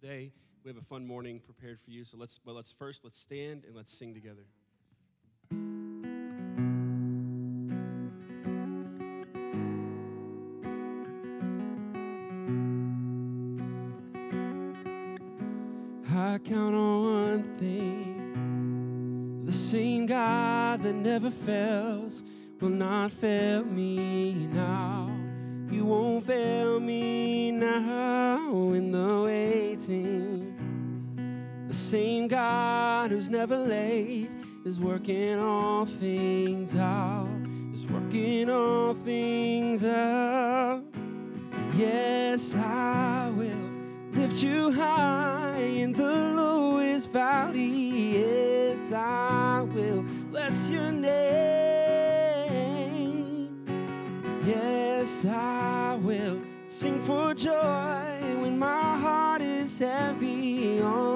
Father's Day. We have a fun morning prepared for you. So let's, but let's first let's stand and let's sing together. I count on one thing the same God that never fails will not fail me now. Same God who's never late is working all things out, is working all things out. Yes, I will lift you high in the lowest valley. Yes, I will bless your name. Yes, I will sing for joy when my heart is heavy all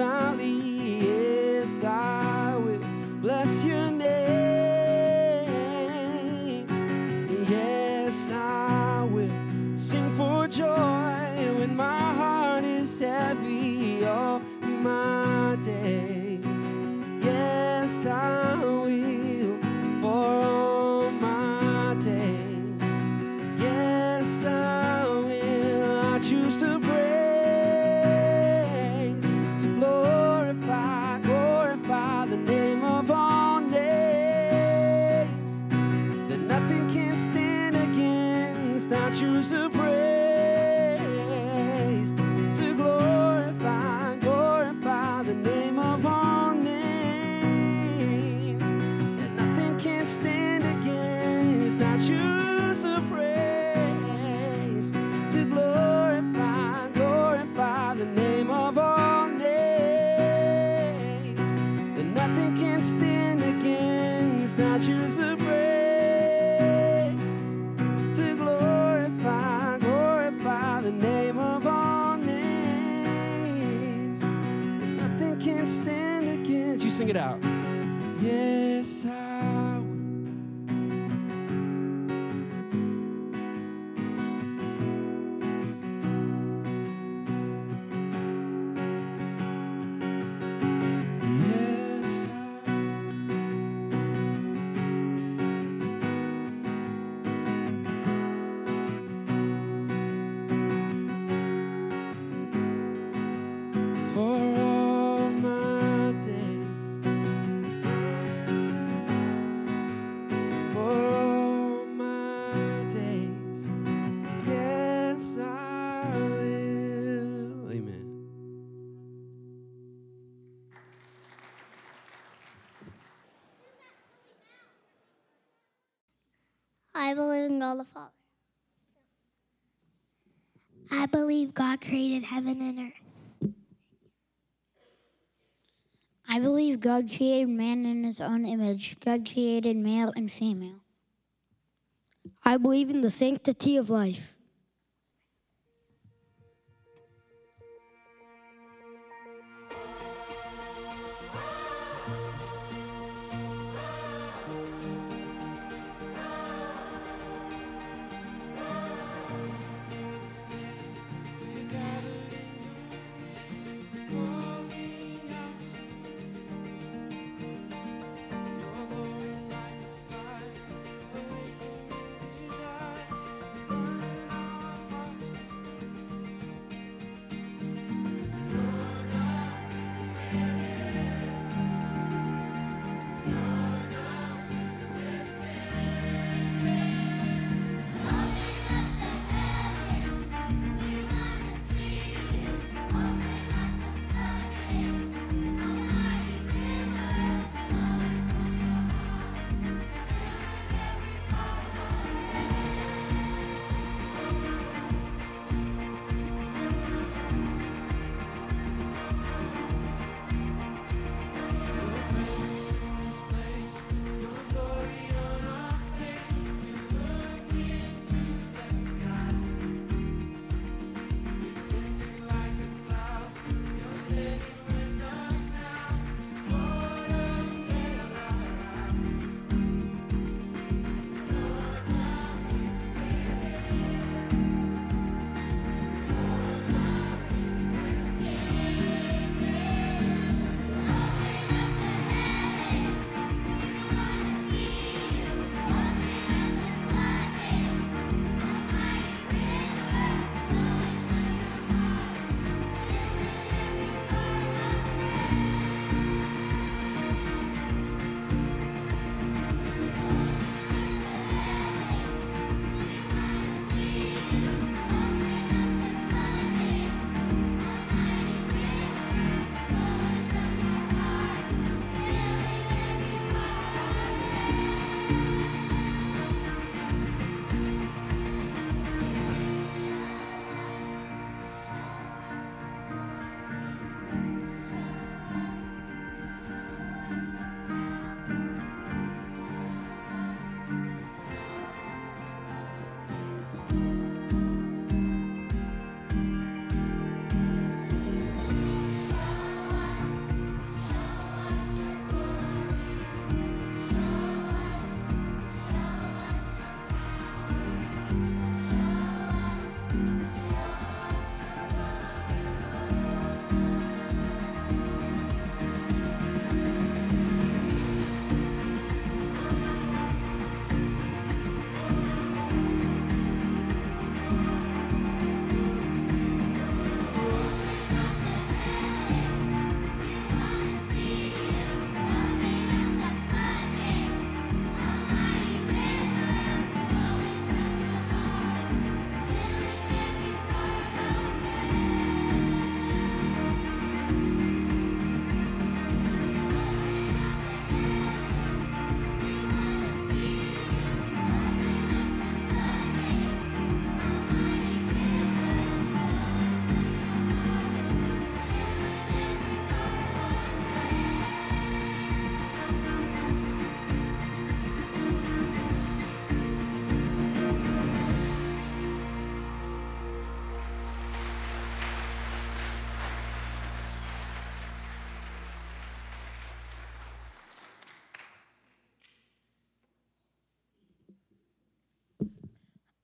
lowest will. Amen. I believe in God the Father. I believe God created heaven and earth. I believe God created man in his own image. God created male and female. I believe in the sanctity of life.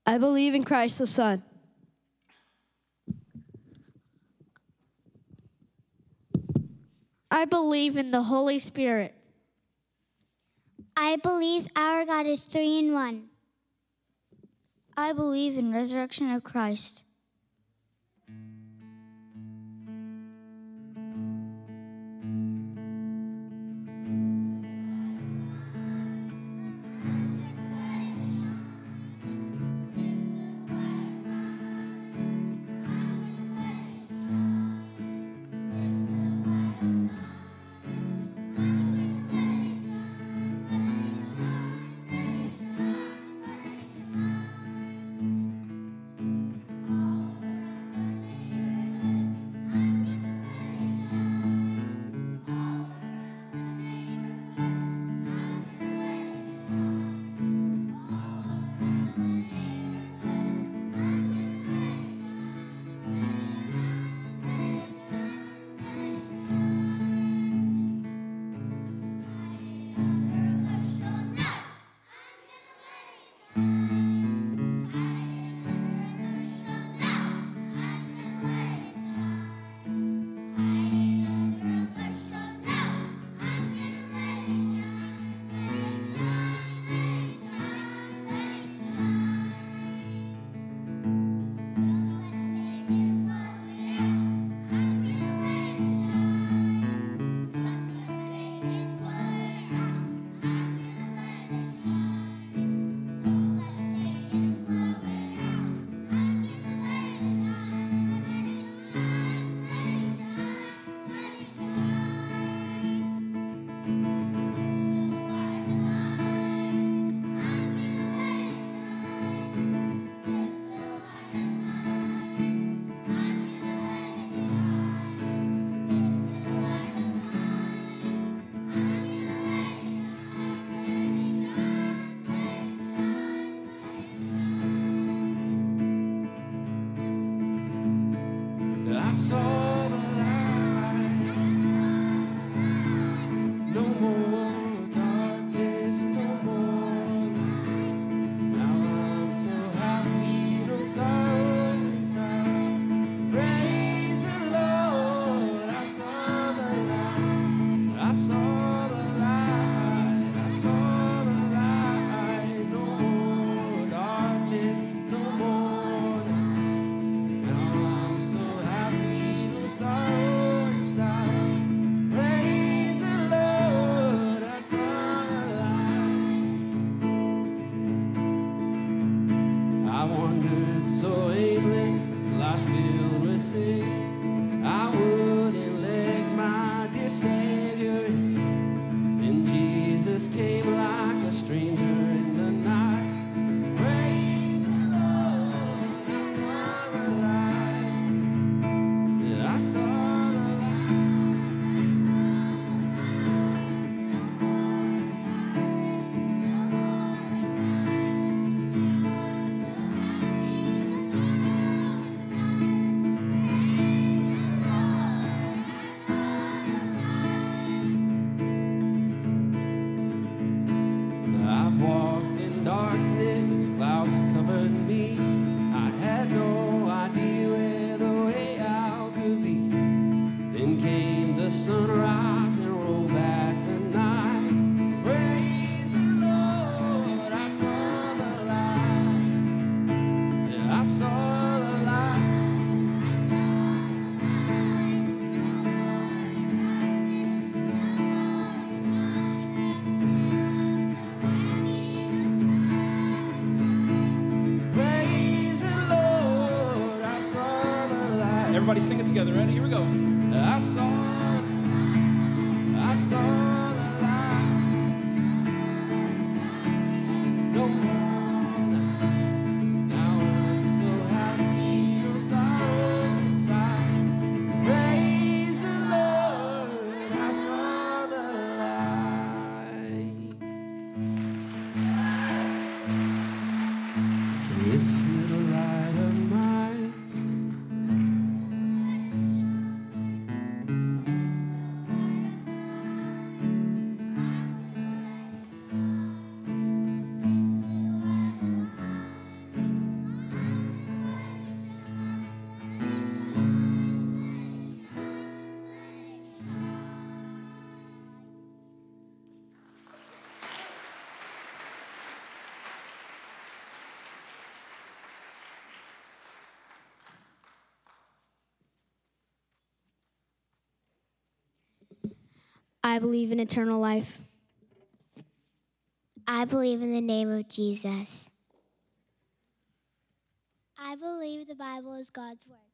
I believe in Christ the Son. I believe in the Holy Spirit. I believe our God is three in one. I believe in resurrection of Christ. wandered so I believe in eternal life. I believe in the name of Jesus. I believe the Bible is God's Word.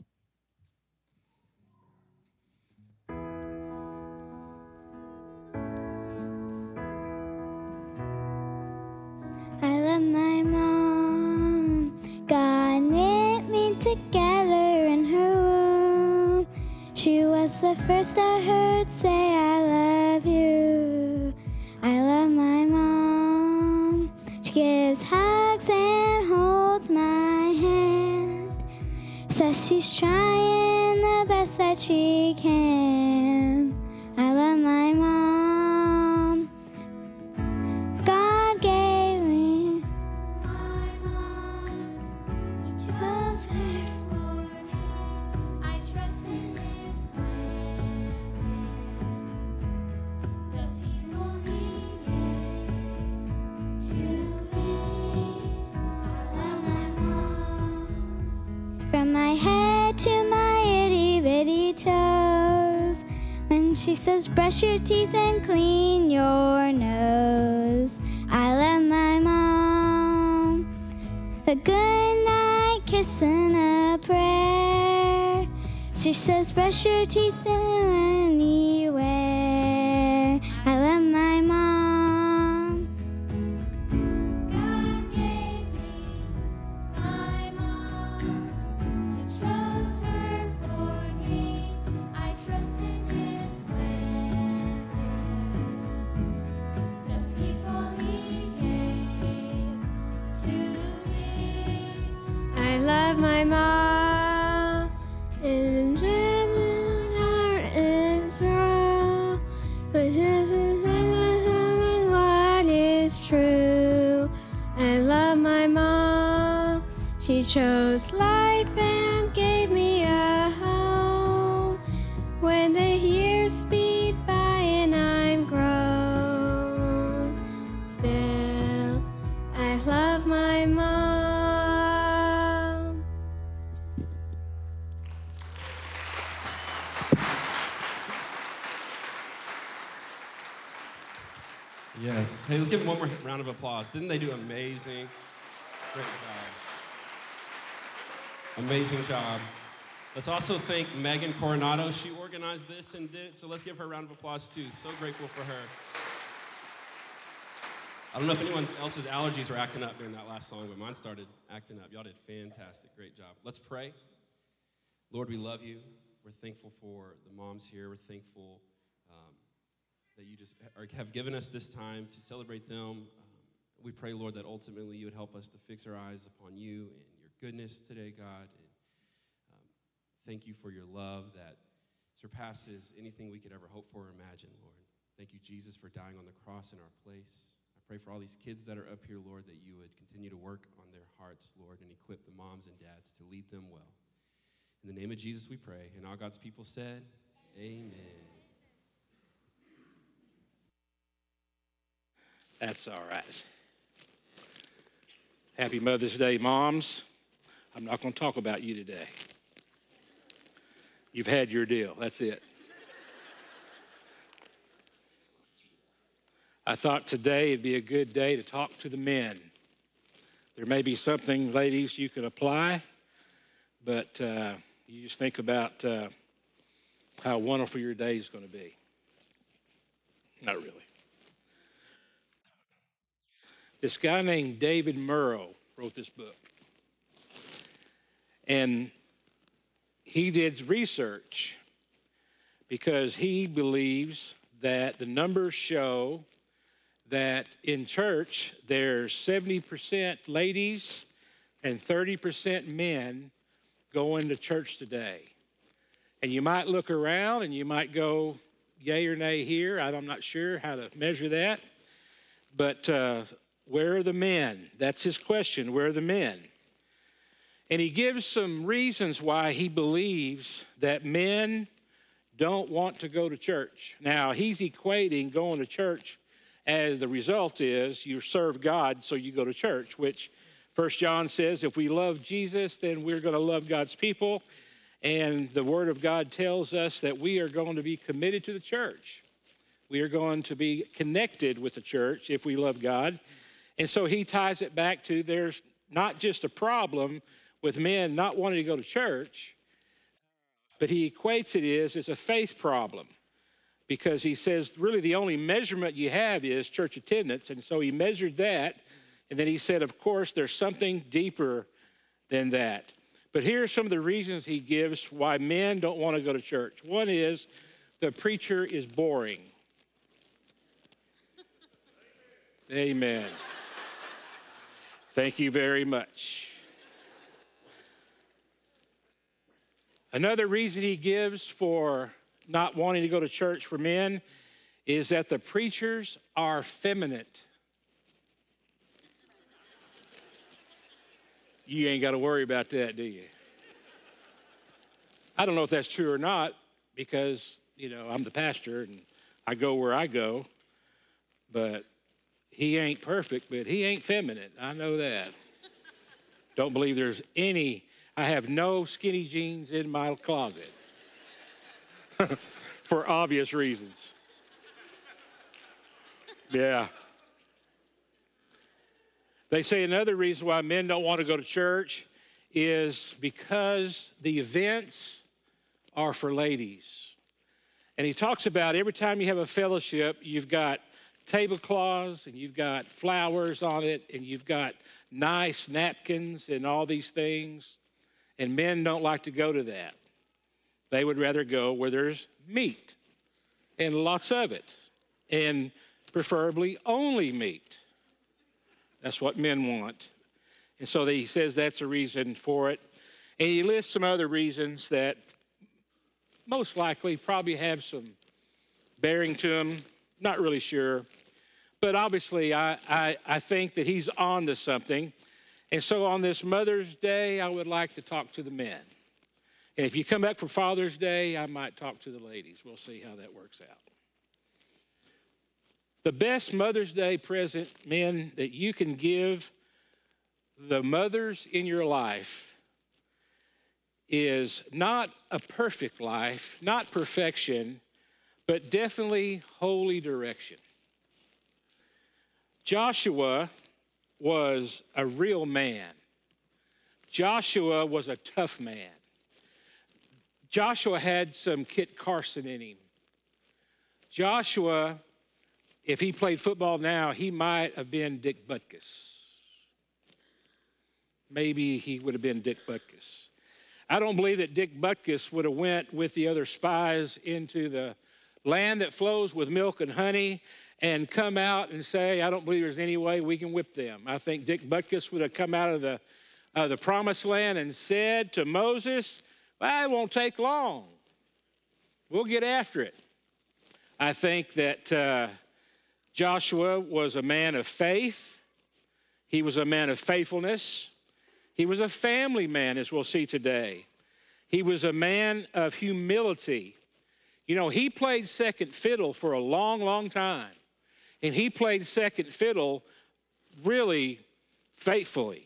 Brush your teeth and clean your nose. I love my mom. A good night kiss and a prayer. She says, brush your teeth anywhere. Round of applause. Didn't they do amazing? Great job. Amazing job. Let's also thank Megan Coronado. She organized this and did, so let's give her a round of applause too. So grateful for her. I don't know if anyone else's allergies were acting up during that last song, but mine started acting up. Y'all did fantastic. Great job. Let's pray. Lord, we love you. We're thankful for the moms here. We're thankful um, that you just have given us this time to celebrate them. We pray, Lord, that ultimately you would help us to fix our eyes upon you and your goodness today, God. And um, thank you for your love that surpasses anything we could ever hope for or imagine, Lord. Thank you, Jesus, for dying on the cross in our place. I pray for all these kids that are up here, Lord, that you would continue to work on their hearts, Lord, and equip the moms and dads to lead them well. In the name of Jesus, we pray. And all God's people said, Amen. That's all right. Happy Mother's Day, moms. I'm not going to talk about you today. You've had your deal. That's it. I thought today would be a good day to talk to the men. There may be something, ladies, you can apply, but uh, you just think about uh, how wonderful your day is going to be. Not really. This guy named David Murrow wrote this book. And he did research because he believes that the numbers show that in church there's 70% ladies and 30% men going to church today. And you might look around and you might go yay or nay here. I'm not sure how to measure that. But uh, where are the men? That's his question. Where are the men? And he gives some reasons why he believes that men don't want to go to church. Now, he's equating going to church as the result is you serve God, so you go to church, which First John says if we love Jesus, then we're going to love God's people. And the Word of God tells us that we are going to be committed to the church. We are going to be connected with the church if we love God. And so he ties it back to there's not just a problem with men not wanting to go to church, but he equates it is as a faith problem because he says really the only measurement you have is church attendance. And so he measured that. And then he said, of course, there's something deeper than that. But here are some of the reasons he gives why men don't want to go to church. One is the preacher is boring. Amen. Thank you very much. Another reason he gives for not wanting to go to church for men is that the preachers are feminine. You ain't got to worry about that, do you? I don't know if that's true or not because, you know, I'm the pastor and I go where I go, but he ain't perfect, but he ain't feminine. I know that. don't believe there's any, I have no skinny jeans in my closet for obvious reasons. Yeah. They say another reason why men don't want to go to church is because the events are for ladies. And he talks about every time you have a fellowship, you've got tablecloths and you've got flowers on it and you've got nice napkins and all these things. And men don't like to go to that. They would rather go where there's meat and lots of it, and preferably only meat. That's what men want. And so he says that's a reason for it. And he lists some other reasons that most likely probably have some bearing to them. Not really sure. But obviously, I, I, I think that he's on to something. And so on this Mother's Day, I would like to talk to the men. And if you come back for Father's Day, I might talk to the ladies. We'll see how that works out. The best Mother's Day present, men, that you can give the mothers in your life is not a perfect life, not perfection, but definitely holy direction. Joshua was a real man. Joshua was a tough man. Joshua had some Kit Carson in him. Joshua if he played football now, he might have been Dick Butkus. Maybe he would have been Dick Butkus. I don't believe that Dick Butkus would have went with the other spies into the land that flows with milk and honey and come out and say, I don't believe there's any way we can whip them. I think Dick Butkus would have come out of the, uh, the promised land and said to Moses, well, it won't take long. We'll get after it. I think that uh, Joshua was a man of faith, he was a man of faithfulness, he was a family man, as we'll see today. He was a man of humility. You know, he played second fiddle for a long, long time. And he played second fiddle really faithfully.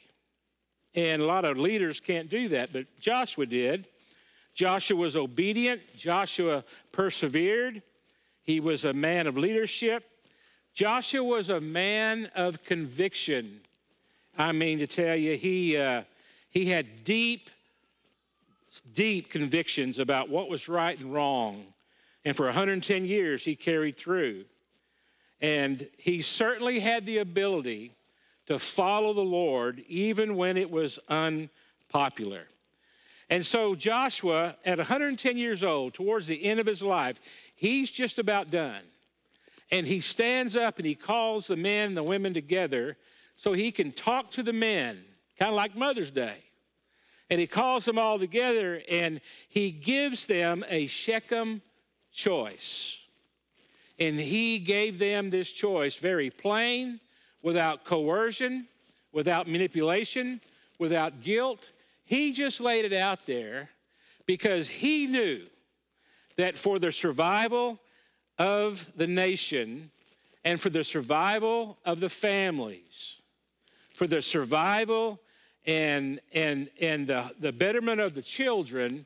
And a lot of leaders can't do that, but Joshua did. Joshua was obedient, Joshua persevered. He was a man of leadership. Joshua was a man of conviction. I mean, to tell you, he, uh, he had deep, deep convictions about what was right and wrong. And for 110 years, he carried through. And he certainly had the ability to follow the Lord even when it was unpopular. And so, Joshua, at 110 years old, towards the end of his life, he's just about done. And he stands up and he calls the men and the women together so he can talk to the men, kind of like Mother's Day. And he calls them all together and he gives them a Shechem choice. And he gave them this choice very plain, without coercion, without manipulation, without guilt. He just laid it out there because he knew that for the survival of the nation and for the survival of the families, for the survival and, and, and the, the betterment of the children,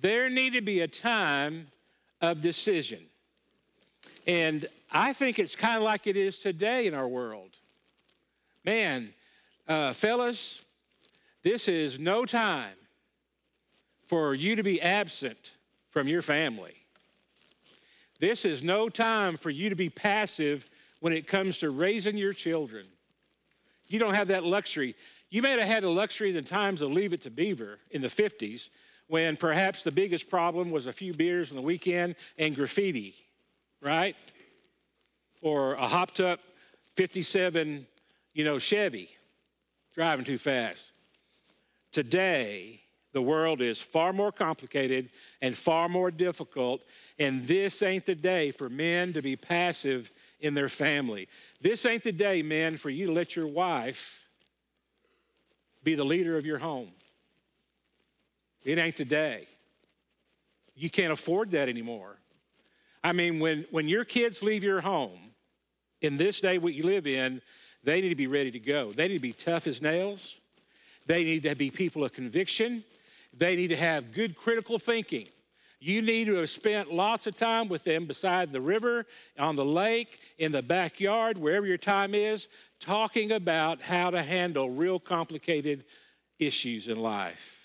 there needed to be a time of decision. And I think it's kind of like it is today in our world. Man, uh, fellas, this is no time for you to be absent from your family. This is no time for you to be passive when it comes to raising your children. You don't have that luxury. You may have had the luxury in the times of Leave It to Beaver in the 50s when perhaps the biggest problem was a few beers on the weekend and graffiti, right? Or a hopped up 57, you know, Chevy driving too fast. Today, the world is far more complicated and far more difficult, and this ain't the day for men to be passive in their family. This ain't the day, men, for you to let your wife be the leader of your home. It ain't today. You can't afford that anymore. I mean, when, when your kids leave your home in this day what you live in, they need to be ready to go. They need to be tough as nails. They need to be people of conviction. They need to have good critical thinking. You need to have spent lots of time with them beside the river, on the lake, in the backyard, wherever your time is, talking about how to handle real complicated issues in life.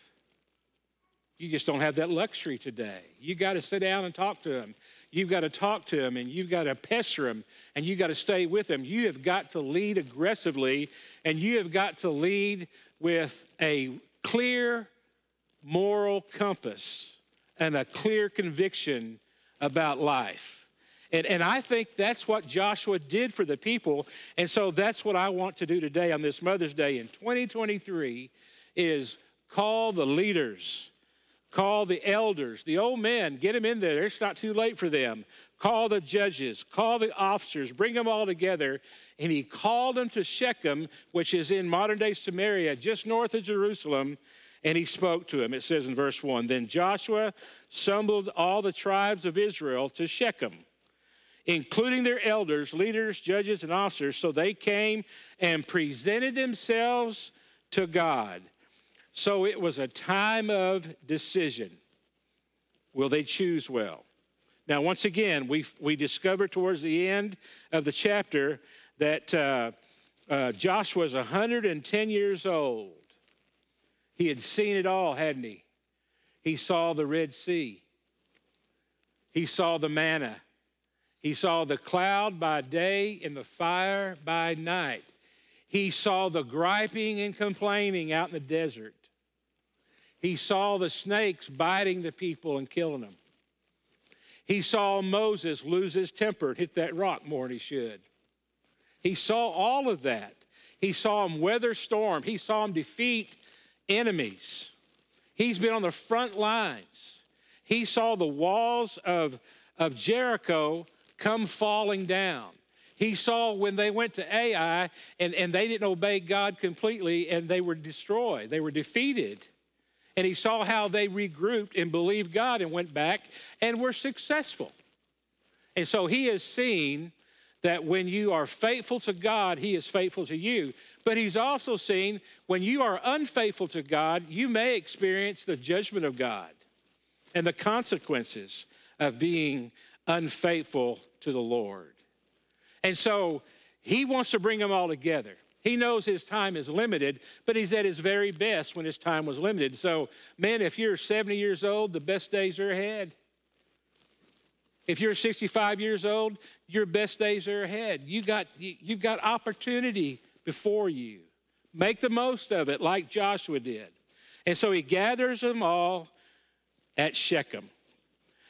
You just don't have that luxury today. You got to sit down and talk to them. You've got to talk to them and you've got to pester them and you've got to stay with them. You have got to lead aggressively and you have got to lead with a clear moral compass and a clear conviction about life. And, and I think that's what Joshua did for the people. And so that's what I want to do today on this Mother's Day in 2023 is call the leaders Call the elders, the old men, get them in there. It's not too late for them. Call the judges, call the officers, bring them all together. And he called them to Shechem, which is in modern day Samaria, just north of Jerusalem, and he spoke to them. It says in verse 1 Then Joshua summoned all the tribes of Israel to Shechem, including their elders, leaders, judges, and officers. So they came and presented themselves to God. So it was a time of decision. Will they choose well? Now, once again, we, we discover towards the end of the chapter that uh, uh, Joshua was 110 years old. He had seen it all, hadn't he? He saw the Red Sea, he saw the manna, he saw the cloud by day and the fire by night. He saw the griping and complaining out in the desert. He saw the snakes biting the people and killing them. He saw Moses lose his temper and hit that rock more than he should. He saw all of that. He saw him weather storm. He saw him defeat enemies. He's been on the front lines. He saw the walls of, of Jericho come falling down. He saw when they went to Ai and, and they didn't obey God completely and they were destroyed, they were defeated and he saw how they regrouped and believed God and went back and were successful. And so he has seen that when you are faithful to God, he is faithful to you. But he's also seen when you are unfaithful to God, you may experience the judgment of God and the consequences of being unfaithful to the Lord. And so he wants to bring them all together. He knows his time is limited, but he's at his very best when his time was limited. So, man, if you're 70 years old, the best days are ahead. If you're 65 years old, your best days are ahead. You got, you've got opportunity before you. Make the most of it, like Joshua did. And so he gathers them all at Shechem.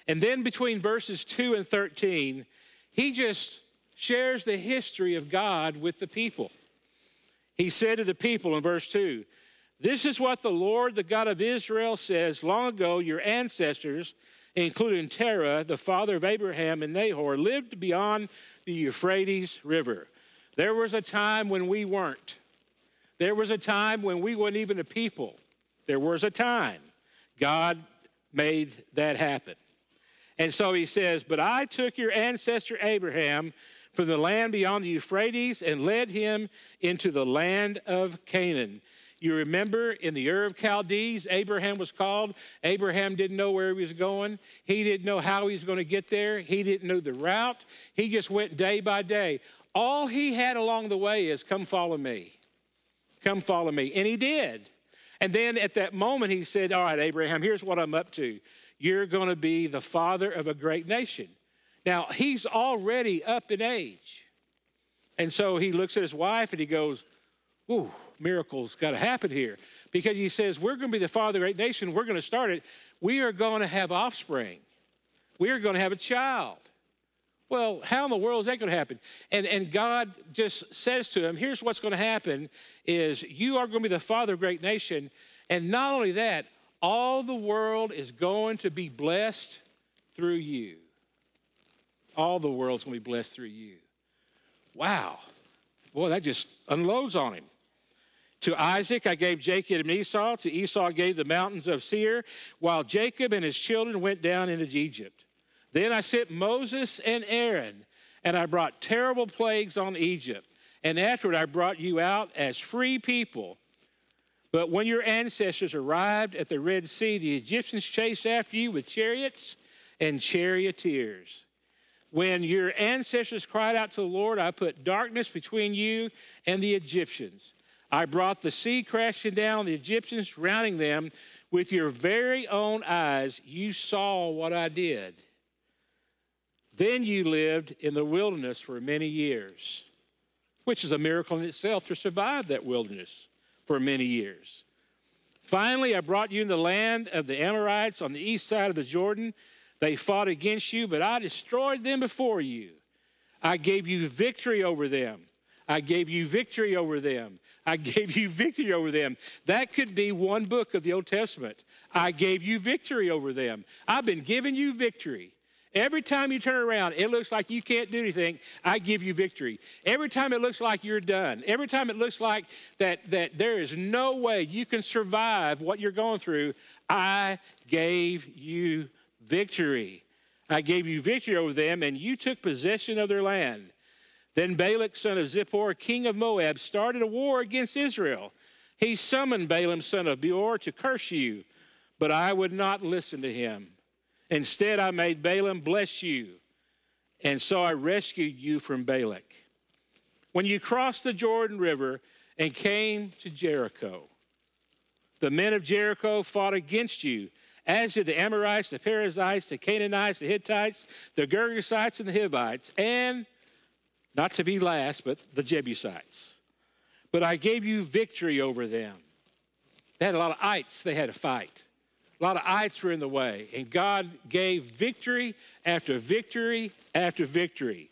And then between verses 2 and 13, he just shares the history of God with the people. He said to the people in verse 2 This is what the Lord, the God of Israel, says long ago, your ancestors, including Terah, the father of Abraham and Nahor, lived beyond the Euphrates River. There was a time when we weren't. There was a time when we weren't even a people. There was a time. God made that happen. And so he says, But I took your ancestor Abraham from the land beyond the Euphrates and led him into the land of Canaan. You remember in the Ur of Chaldees, Abraham was called. Abraham didn't know where he was going. He didn't know how he was going to get there. He didn't know the route. He just went day by day. All he had along the way is, Come follow me. Come follow me. And he did. And then at that moment, he said, All right, Abraham, here's what I'm up to. You're going to be the father of a great nation. Now, he's already up in age. And so he looks at his wife and he goes, Ooh, miracles got to happen here. Because he says, We're going to be the father of great nation. We're going to start it. We are going to have offspring. We are going to have a child. Well, how in the world is that going to happen? And, and God just says to him, here's what's going to happen is you are going to be the father of a great nation. And not only that, all the world is going to be blessed through you. All the world's going to be blessed through you. Wow. Boy, that just unloads on him. To Isaac, I gave Jacob and Esau. To Esau, I gave the mountains of Seir, while Jacob and his children went down into Egypt. Then I sent Moses and Aaron, and I brought terrible plagues on Egypt. And afterward, I brought you out as free people. But when your ancestors arrived at the Red Sea, the Egyptians chased after you with chariots and charioteers. When your ancestors cried out to the Lord, I put darkness between you and the Egyptians. I brought the sea crashing down, the Egyptians drowning them. With your very own eyes, you saw what I did. Then you lived in the wilderness for many years, which is a miracle in itself to survive that wilderness for many years. Finally, I brought you in the land of the Amorites on the east side of the Jordan. They fought against you, but I destroyed them before you. I gave you victory over them. I gave you victory over them. I gave you victory over them. That could be one book of the Old Testament. I gave you victory over them. I've been giving you victory. Every time you turn around, it looks like you can't do anything. I give you victory. Every time it looks like you're done. Every time it looks like that, that there is no way you can survive what you're going through, I gave you victory. I gave you victory over them, and you took possession of their land. Then Balak, son of Zippor, king of Moab, started a war against Israel. He summoned Balaam, son of Beor, to curse you, but I would not listen to him. Instead, I made Balaam bless you, and so I rescued you from Balak. When you crossed the Jordan River and came to Jericho, the men of Jericho fought against you, as did the Amorites, the Perizzites, the Canaanites, the Hittites, the Girgashites, and the Hivites, and not to be last, but the Jebusites. But I gave you victory over them. They had a lot of ites they had to fight. A lot of ites were in the way, and God gave victory after victory after victory.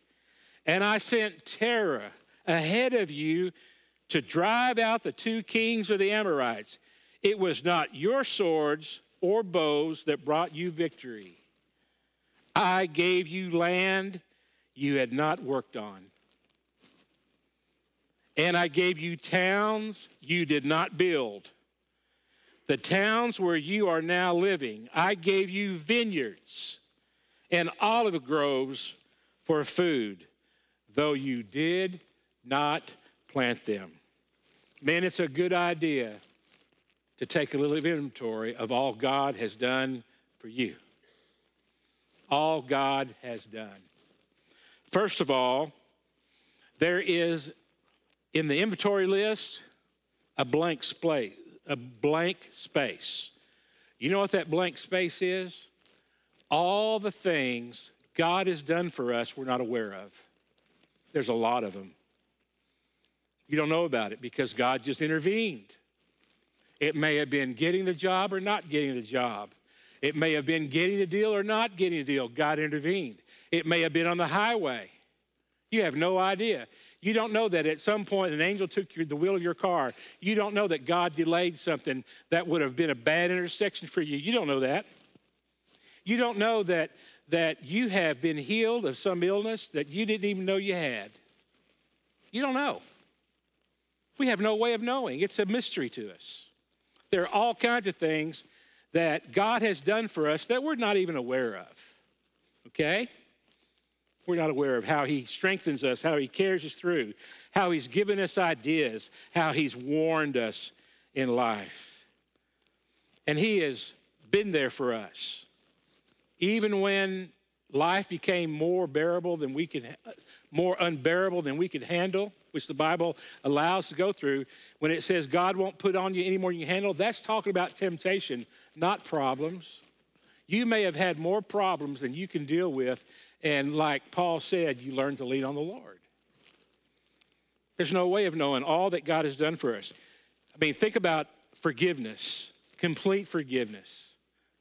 And I sent terror ahead of you to drive out the two kings of the Amorites. It was not your swords or bows that brought you victory. I gave you land you had not worked on. And I gave you towns you did not build. The towns where you are now living, I gave you vineyards and olive groves for food, though you did not plant them. Man, it's a good idea to take a little inventory of all God has done for you. All God has done. First of all, there is in the inventory list a blank space a blank space. You know what that blank space is? All the things God has done for us we're not aware of. There's a lot of them. You don't know about it because God just intervened. It may have been getting the job or not getting the job. It may have been getting the deal or not getting the deal. God intervened. It may have been on the highway. You have no idea. You don't know that at some point an angel took your, the wheel of your car. You don't know that God delayed something that would have been a bad intersection for you. You don't know that. You don't know that, that you have been healed of some illness that you didn't even know you had. You don't know. We have no way of knowing. It's a mystery to us. There are all kinds of things that God has done for us that we're not even aware of. Okay? We're not aware of how He strengthens us, how He carries us through, how He's given us ideas, how He's warned us in life. And He has been there for us. Even when life became more bearable than we could, uh, more unbearable than we could handle, which the Bible allows to go through, when it says God won't put on you any more than you handle, that's talking about temptation, not problems. You may have had more problems than you can deal with, and like Paul said, you learn to lean on the Lord. There's no way of knowing all that God has done for us. I mean, think about forgiveness, complete forgiveness.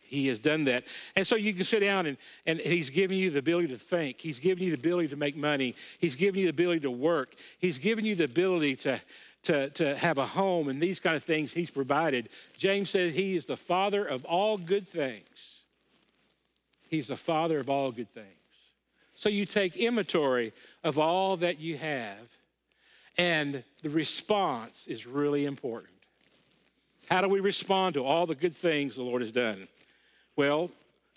He has done that. And so you can sit down and, and He's giving you the ability to think. He's giving you the ability to make money. He's giving you the ability to work. He's giving you the ability to, to, to have a home and these kind of things He's provided. James says He is the Father of all good things. He's the Father of all good things. So you take inventory of all that you have, and the response is really important. How do we respond to all the good things the Lord has done? Well,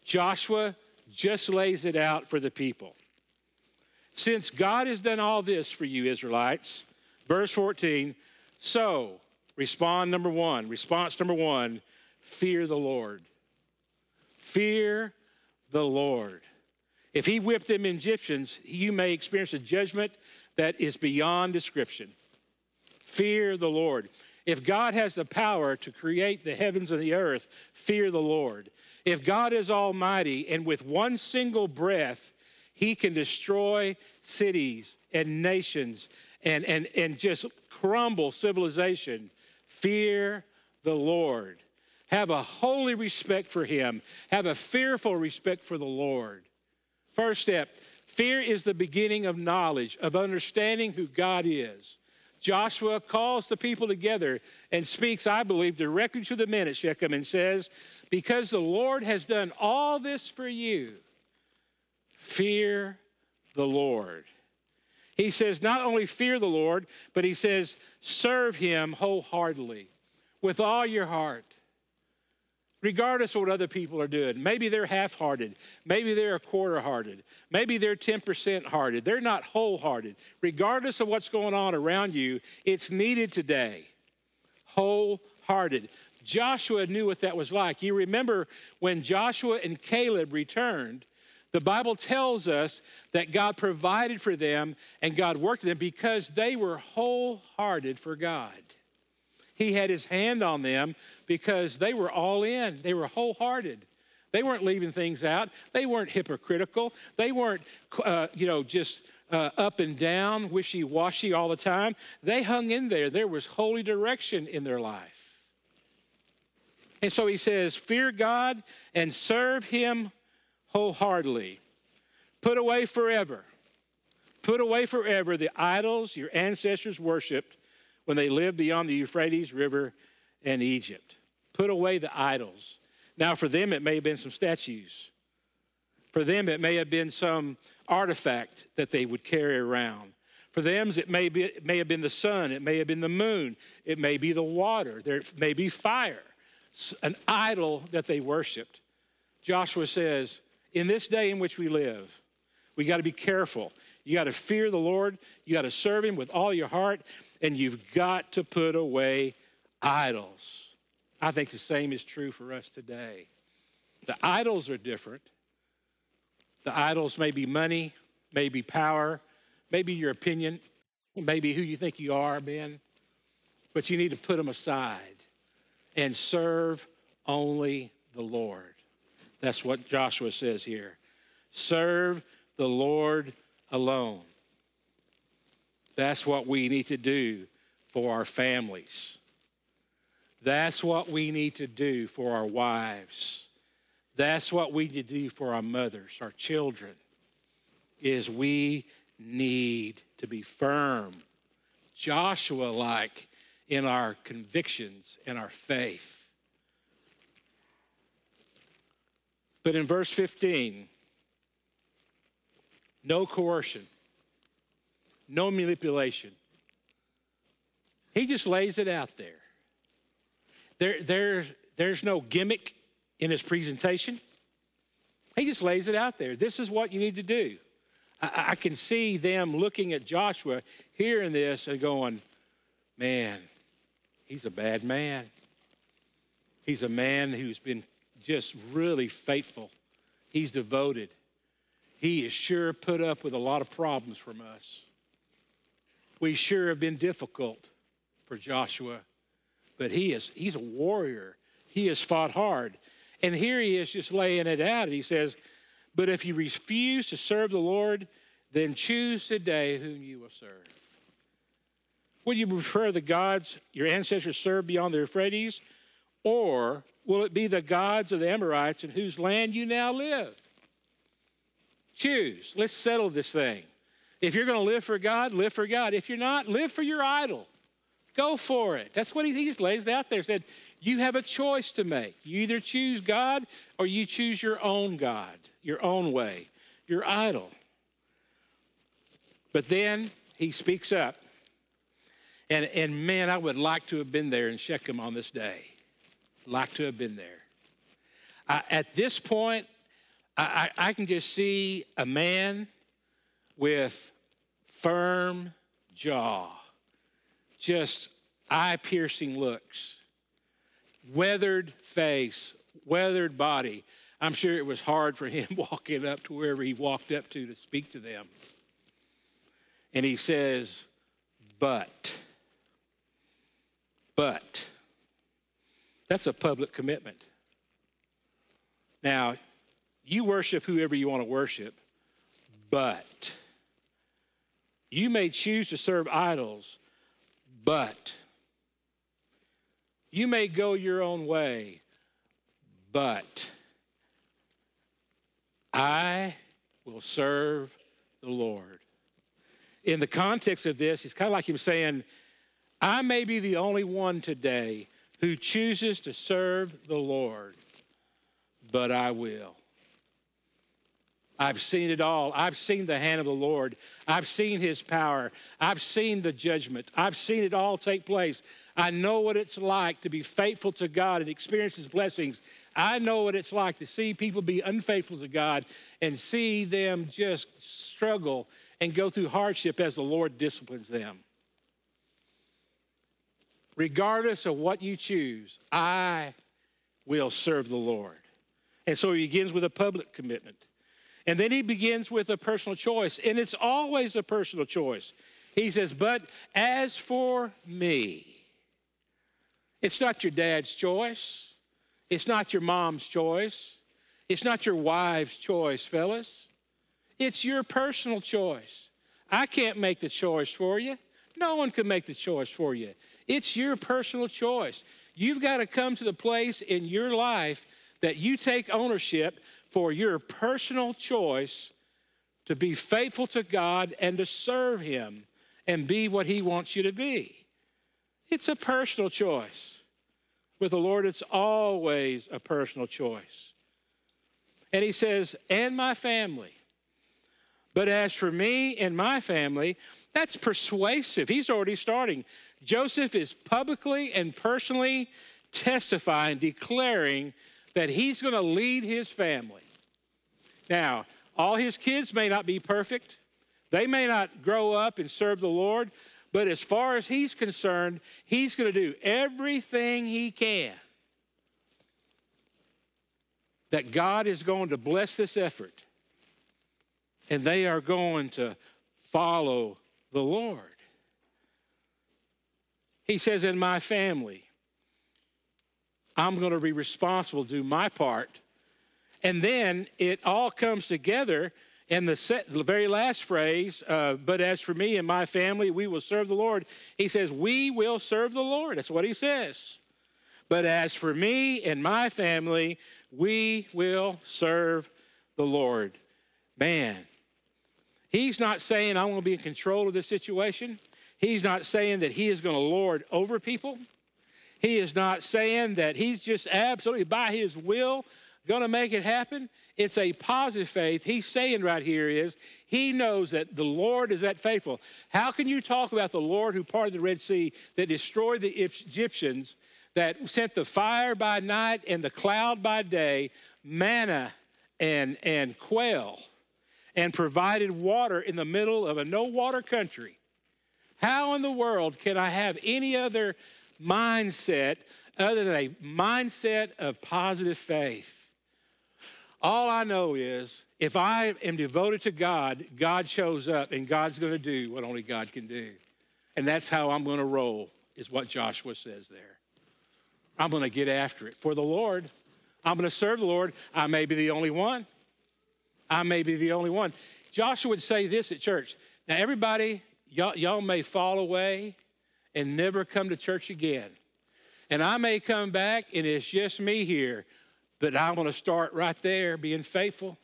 Joshua just lays it out for the people. Since God has done all this for you, Israelites, verse 14, so respond number one, response number one, fear the Lord. Fear the Lord. If he whipped them Egyptians, you may experience a judgment that is beyond description. Fear the Lord. If God has the power to create the heavens and the earth, fear the Lord. If God is almighty and with one single breath, he can destroy cities and nations and, and, and just crumble civilization, fear the Lord. Have a holy respect for him, have a fearful respect for the Lord. First step fear is the beginning of knowledge, of understanding who God is. Joshua calls the people together and speaks, I believe, directly to the men at Shechem and says, Because the Lord has done all this for you, fear the Lord. He says, not only fear the Lord, but he says, serve him wholeheartedly with all your heart regardless of what other people are doing. Maybe they're half hearted. Maybe they're quarter hearted. Maybe they're 10% hearted. They're not wholehearted. Regardless of what's going on around you, it's needed today. Wholehearted. Joshua knew what that was like. You remember when Joshua and Caleb returned, the Bible tells us that God provided for them and God worked with them because they were wholehearted for God. He had his hand on them because they were all in, they were wholehearted. They weren't leaving things out. They weren't hypocritical. They weren't, uh, you know, just uh, up and down, wishy washy all the time. They hung in there. There was holy direction in their life. And so he says, Fear God and serve him wholeheartedly. Put away forever. Put away forever the idols your ancestors worshiped when they lived beyond the Euphrates River and Egypt. Put away the idols. Now, for them, it may have been some statues. For them, it may have been some artifact that they would carry around. For them, it may, be, it may have been the sun, it may have been the moon, it may be the water, there may be fire, an idol that they worshiped. Joshua says, In this day in which we live, we got to be careful. You got to fear the Lord, you got to serve Him with all your heart, and you've got to put away idols. I think the same is true for us today. The idols are different. The idols may be money, maybe power, maybe your opinion, maybe who you think you are, Ben. But you need to put them aside and serve only the Lord. That's what Joshua says here. Serve the Lord alone. That's what we need to do for our families. That's what we need to do for our wives. That's what we need to do for our mothers, our children, is we need to be firm, Joshua like in our convictions and our faith. But in verse 15, no coercion no manipulation. He just lays it out there. There, there. There's no gimmick in his presentation. He just lays it out there. This is what you need to do. I, I can see them looking at Joshua, hearing this, and going, man, he's a bad man. He's a man who's been just really faithful. He's devoted. He is sure put up with a lot of problems from us. We sure have been difficult for Joshua, but he is he's a warrior. He has fought hard. And here he is just laying it out. And he says, But if you refuse to serve the Lord, then choose today whom you will serve. Will you prefer the gods your ancestors served beyond the Euphrates, or will it be the gods of the Amorites in whose land you now live? Choose. Let's settle this thing. If you're going to live for God, live for God. If you're not, live for your idol. Go for it. That's what he, he lays out there. Said, you have a choice to make. You either choose God or you choose your own God, your own way, your idol. But then he speaks up. And, and man, I would like to have been there in Shechem on this day. Like to have been there. I, at this point, I, I, I can just see a man with firm jaw, just eye piercing looks, weathered face, weathered body. I'm sure it was hard for him walking up to wherever he walked up to to speak to them. And he says, But, but, that's a public commitment. Now, you worship whoever you want to worship, but you may choose to serve idols, but you may go your own way, but I will serve the Lord. In the context of this, it's kind of like him saying, I may be the only one today who chooses to serve the Lord, but I will. I've seen it all. I've seen the hand of the Lord. I've seen his power. I've seen the judgment. I've seen it all take place. I know what it's like to be faithful to God and experience his blessings. I know what it's like to see people be unfaithful to God and see them just struggle and go through hardship as the Lord disciplines them. Regardless of what you choose, I will serve the Lord. And so he begins with a public commitment. And then he begins with a personal choice, and it's always a personal choice. He says, But as for me, it's not your dad's choice, it's not your mom's choice, it's not your wife's choice, fellas. It's your personal choice. I can't make the choice for you. No one can make the choice for you. It's your personal choice. You've got to come to the place in your life that you take ownership for your personal choice to be faithful to God and to serve Him and be what He wants you to be. It's a personal choice. With the Lord, it's always a personal choice. And He says, and my family. But as for me and my family, that's persuasive. He's already starting. Joseph is publicly and personally testifying, declaring that he's going to lead his family. Now, all his kids may not be perfect, they may not grow up and serve the Lord, but as far as he's concerned, he's going to do everything he can that God is going to bless this effort and they are going to follow the Lord. He says, In my family, I'm going to be responsible, do my part. And then it all comes together in the, set, the very last phrase, uh, but as for me and my family, we will serve the Lord. He says, We will serve the Lord. That's what he says. But as for me and my family, we will serve the Lord. Man, he's not saying I'm going to be in control of this situation. He's not saying that he is going to lord over people. He is not saying that he's just absolutely by his will going to make it happen. It's a positive faith. He's saying right here is he knows that the Lord is that faithful. How can you talk about the Lord who parted the Red Sea that destroyed the Egyptians, that sent the fire by night and the cloud by day, manna and, and quail, and provided water in the middle of a no water country? How in the world can I have any other mindset other than a mindset of positive faith. All I know is if I am devoted to God, God shows up and God's going to do what only God can do. And that's how I'm going to roll, is what Joshua says there. I'm going to get after it for the Lord. I'm going to serve the Lord. I may be the only one. I may be the only one. Joshua would say this at church. Now, everybody, y'all, y'all may fall away and never come to church again. And I may come back and it's just me here, but I'm going to start right there being faithful.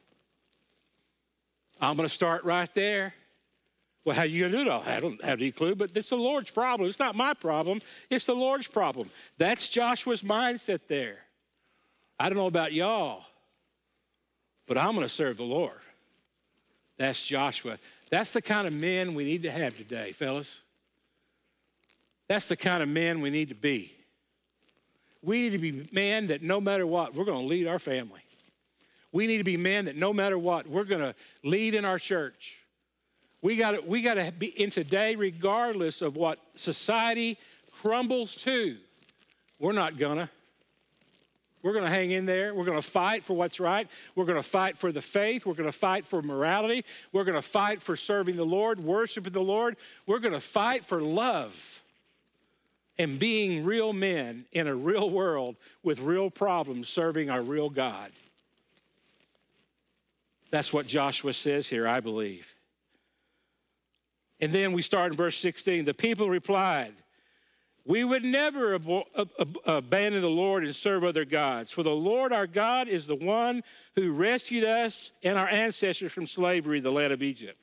I'm going to start right there. Well, how you going to do it? I don't have any clue, but it's the Lord's problem. It's not my problem. It's the Lord's problem. That's Joshua's mindset there. I don't know about y'all, but I'm going to serve the Lord. That's Joshua. That's the kind of men we need to have today, fellas. That's the kind of man we need to be. We need to be men that no matter what, we're going to lead our family. We need to be men that no matter what, we're going to lead in our church. We got to, we got to be in today, regardless of what society crumbles to. We're not gonna. We're to hang in there. We're to fight for what's right. We're to fight for the faith. We're to fight for morality. We're to fight for serving the Lord, worshiping the Lord. We're to fight for love and being real men in a real world with real problems, serving our real God. That's what Joshua says here, I believe. And then we start in verse 16. The people replied, We would never ab- ab- abandon the Lord and serve other gods, for the Lord our God is the one who rescued us and our ancestors from slavery in the land of Egypt.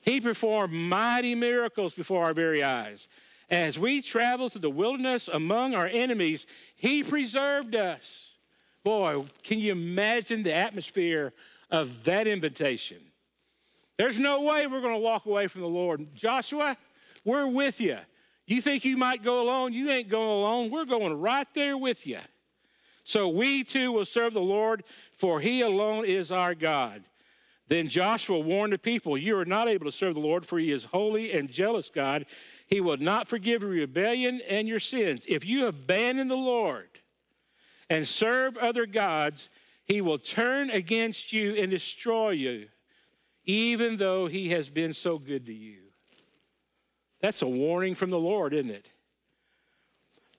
He performed mighty miracles before our very eyes. As we traveled through the wilderness among our enemies, He preserved us. Boy, can you imagine the atmosphere of that invitation? There's no way we're going to walk away from the Lord. Joshua, we're with you. You think you might go alone? You ain't going alone. We're going right there with you. So we too will serve the Lord, for He alone is our God. Then Joshua warned the people, You are not able to serve the Lord, for He is holy and jealous God. He will not forgive your rebellion and your sins. If you abandon the Lord and serve other gods, He will turn against you and destroy you, even though He has been so good to you. That's a warning from the Lord, isn't it?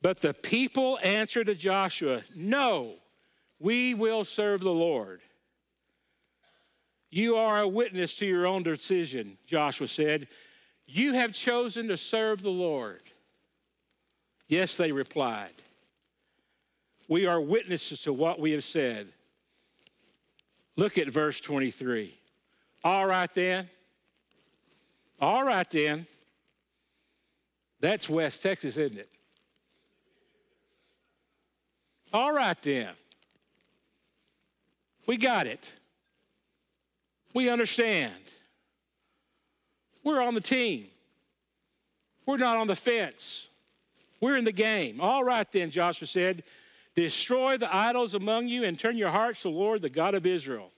But the people answered to Joshua, No, we will serve the Lord. You are a witness to your own decision, Joshua said. You have chosen to serve the Lord. Yes, they replied. We are witnesses to what we have said. Look at verse 23. All right, then. All right, then. That's West Texas, isn't it? All right, then. We got it. We understand. We're on the team. We're not on the fence. We're in the game. All right, then, Joshua said, destroy the idols among you and turn your hearts to the Lord, the God of Israel.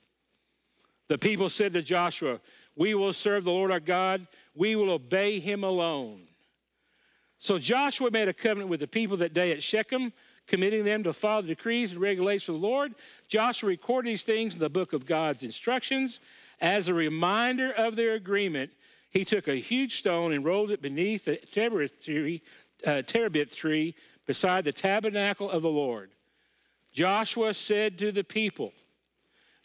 The people said to Joshua, We will serve the Lord our God, we will obey him alone. So Joshua made a covenant with the people that day at Shechem, committing them to follow the decrees and regulations of the Lord. Joshua recorded these things in the book of God's instructions. As a reminder of their agreement, he took a huge stone and rolled it beneath the terebinth tree, uh, terebinth tree beside the tabernacle of the Lord. Joshua said to the people,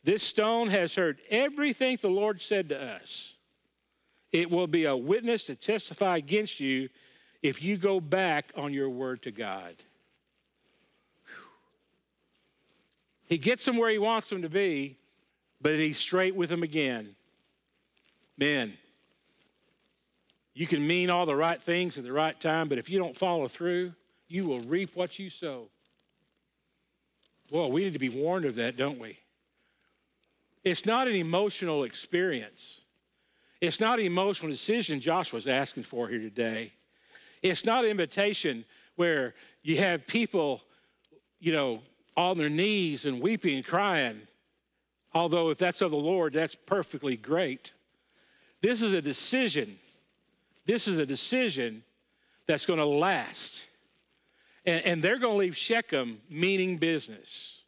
This stone has heard everything the Lord said to us. It will be a witness to testify against you if you go back on your word to God. He gets them where he wants them to be, but he's straight with them again. Men, you can mean all the right things at the right time, but if you don't follow through, you will reap what you sow. Well, we need to be warned of that, don't we? It's not an emotional experience. It's not an emotional decision Joshua's asking for here today. It's not an invitation where you have people, you know, on their knees and weeping and crying. Although, if that's of the Lord, that's perfectly great. This is a decision. This is a decision that's going to last. And, and they're going to leave Shechem meaning business.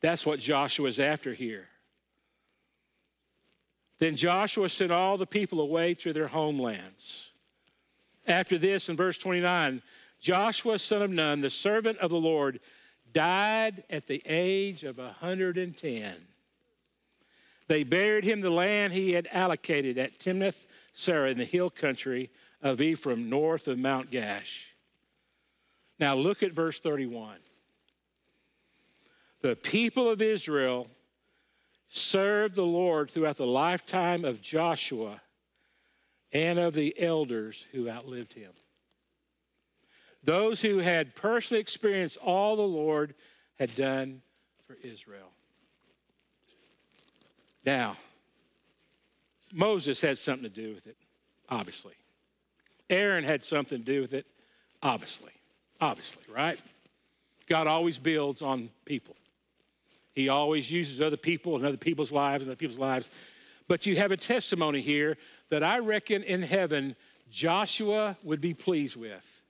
That's what Joshua's after here. Then Joshua sent all the people away to their homelands. After this, in verse 29, Joshua, son of Nun, the servant of the Lord, died at the age of 110. They buried him the land he had allocated at Timnath Serah in the hill country of Ephraim, north of Mount Gaash. Now look at verse 31. The people of Israel served the Lord throughout the lifetime of Joshua and of the elders who outlived him. Those who had personally experienced all the Lord had done for Israel. Now, Moses had something to do with it, obviously. Aaron had something to do with it, obviously. Obviously, right? God always builds on people. He always uses other people and other people's lives and other people's lives. But you have a testimony here that I reckon in heaven Joshua would be pleased with.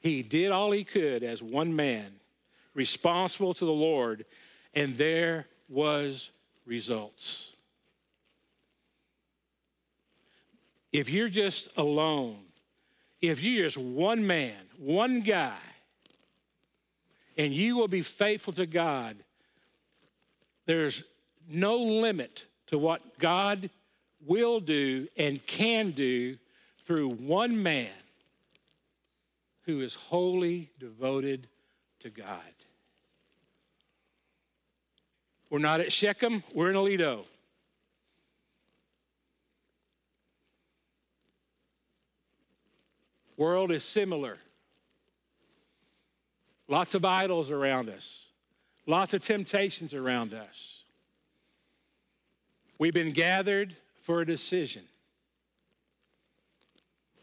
He did all he could as one man, responsible to the Lord, and there was results. If you're just alone, if you're just one man, one guy, and you will be faithful to God, there's no limit to what God will do and can do through one man who is wholly devoted to God. We're not at Shechem, we're in Aledo. World is similar. Lots of idols around us, lots of temptations around us. We've been gathered for a decision.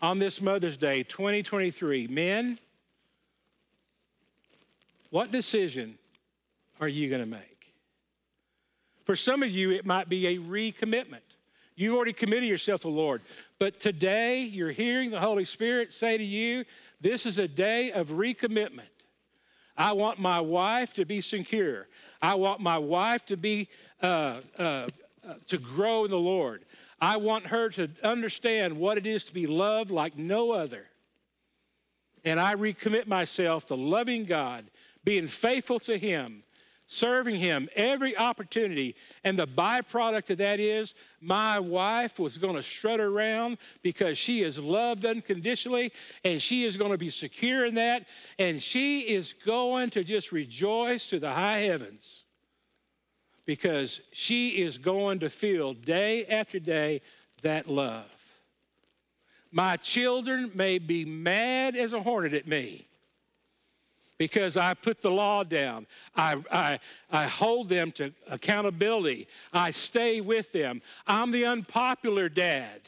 On this Mother's Day 2023, men, what decision are you going to make? For some of you, it might be a recommitment. You've already committed yourself to the Lord. But today, you're hearing the Holy Spirit say to you, This is a day of recommitment. I want my wife to be secure. I want my wife to be uh, uh, uh, to grow in the Lord. I want her to understand what it is to be loved like no other. And I recommit myself to loving God, being faithful to Him, serving Him every opportunity. And the byproduct of that is my wife was going to strut around because she is loved unconditionally and she is going to be secure in that. And she is going to just rejoice to the high heavens because she is going to feel day after day that love. My children may be mad as a hornet at me because I put the law down. I, I, I hold them to accountability. I stay with them. I'm the unpopular dad.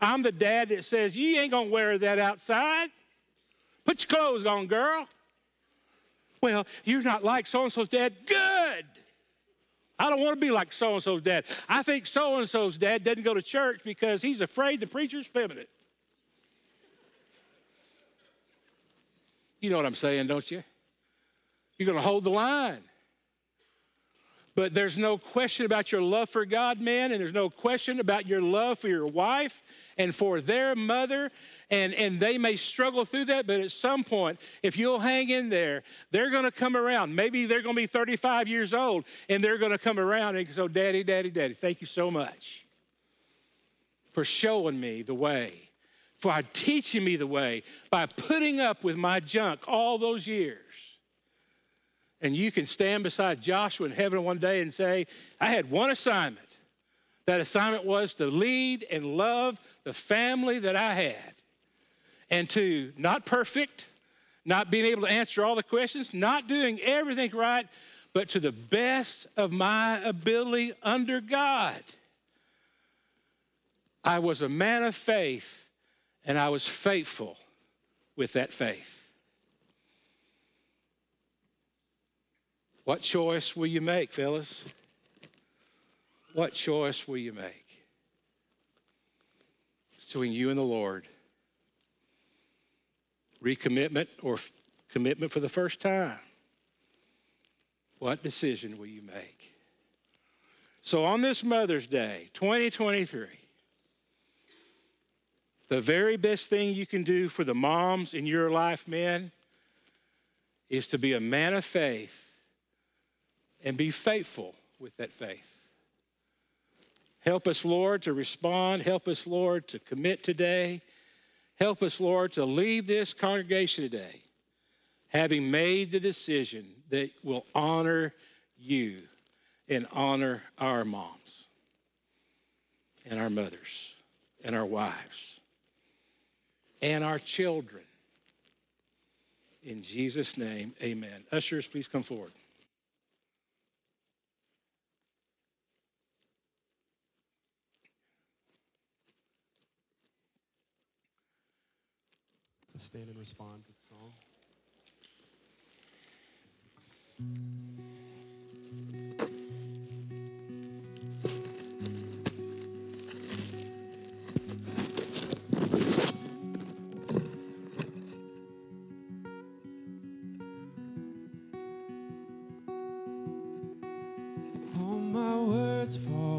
I'm the dad that says, You ain't gonna wear that outside. Put your clothes on, girl. Well, you're not like so and so's dad. Good. I don't want to be like so and so's dad. I think so and so's dad doesn't go to church because he's afraid the preacher's feminine. You know what I'm saying, don't you? You're going to hold the line. But there's no question about your love for God, man, and there's no question about your love for your wife and for their mother. And, and they may struggle through that, but at some point, if you'll hang in there, they're going to come around. Maybe they're going to be 35 years old and they're going to come around and go, Daddy, Daddy, Daddy, thank you so much for showing me the way for teaching me the way by putting up with my junk all those years. And you can stand beside Joshua in heaven one day and say, I had one assignment. That assignment was to lead and love the family that I had. And to, not perfect, not being able to answer all the questions, not doing everything right, but to the best of my ability under God. I was a man of faith and I was faithful with that faith. What choice will you make, fellas? What choice will you make? Between you and the Lord. recommitment, or f- commitment for the first time. What decision will you make? So, on this Mother's Day, 2023, the very best thing you can do for the moms in your life, men, is to be a man of faith and be faithful with that faith. Help us, Lord, to respond. Help us, Lord, to commit today. Help us, Lord, to leave this congregation today having made the decision that will honor you and honor our moms and our mothers and our wives and our children. In Jesus' name, amen. Ushers, please come forward. Stand and respond to the song.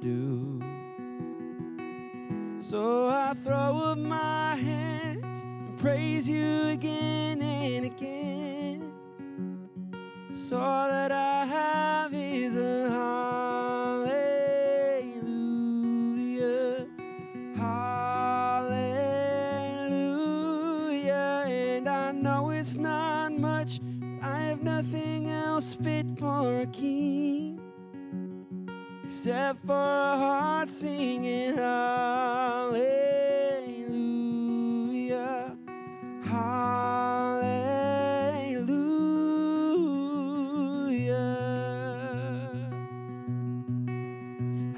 do. So I throw up my hands and praise you again and again. 'Cause all that I have is a hallelujah. Hallelujah. And I know it's not much, I have nothing else fit for a king except for a heart singing hallelujah. Hallelujah.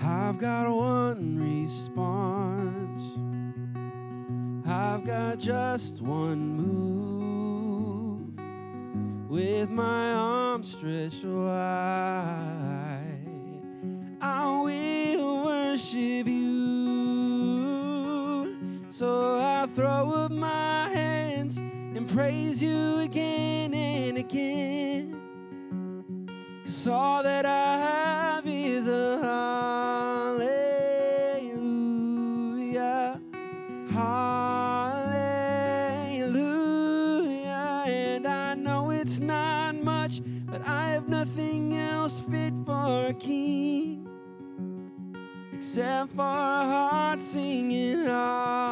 I've got one response. I've got just one move with my arms stretched wide. Throw up my hands and praise you again and again. Cause all that I have is a hallelujah. Hallelujah. And I know it's not much, but I have nothing else fit for a king except for a heart singing hallelujah.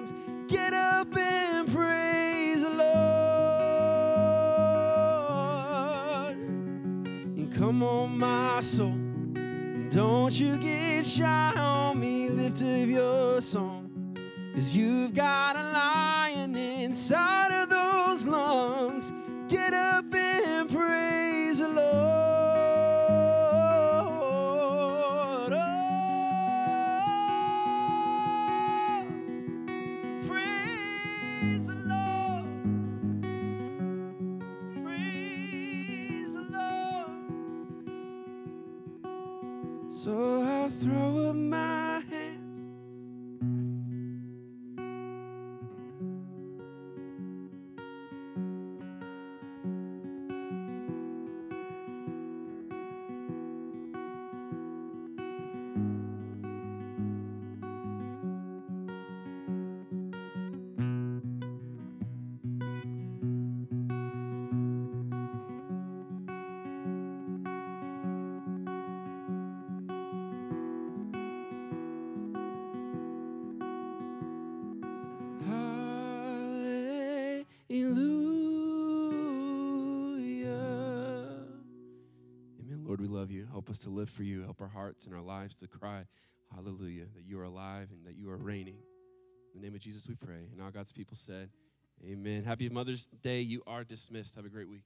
Soul. Don't you get shy on me, lift up your song. Cause you've got a lion inside live for you. Help our hearts and our lives to cry, Hallelujah, that you are alive and that you are reigning. In the name of Jesus, we pray. And all God's people said, Amen. Happy Mother's Day. You are dismissed. Have a great week.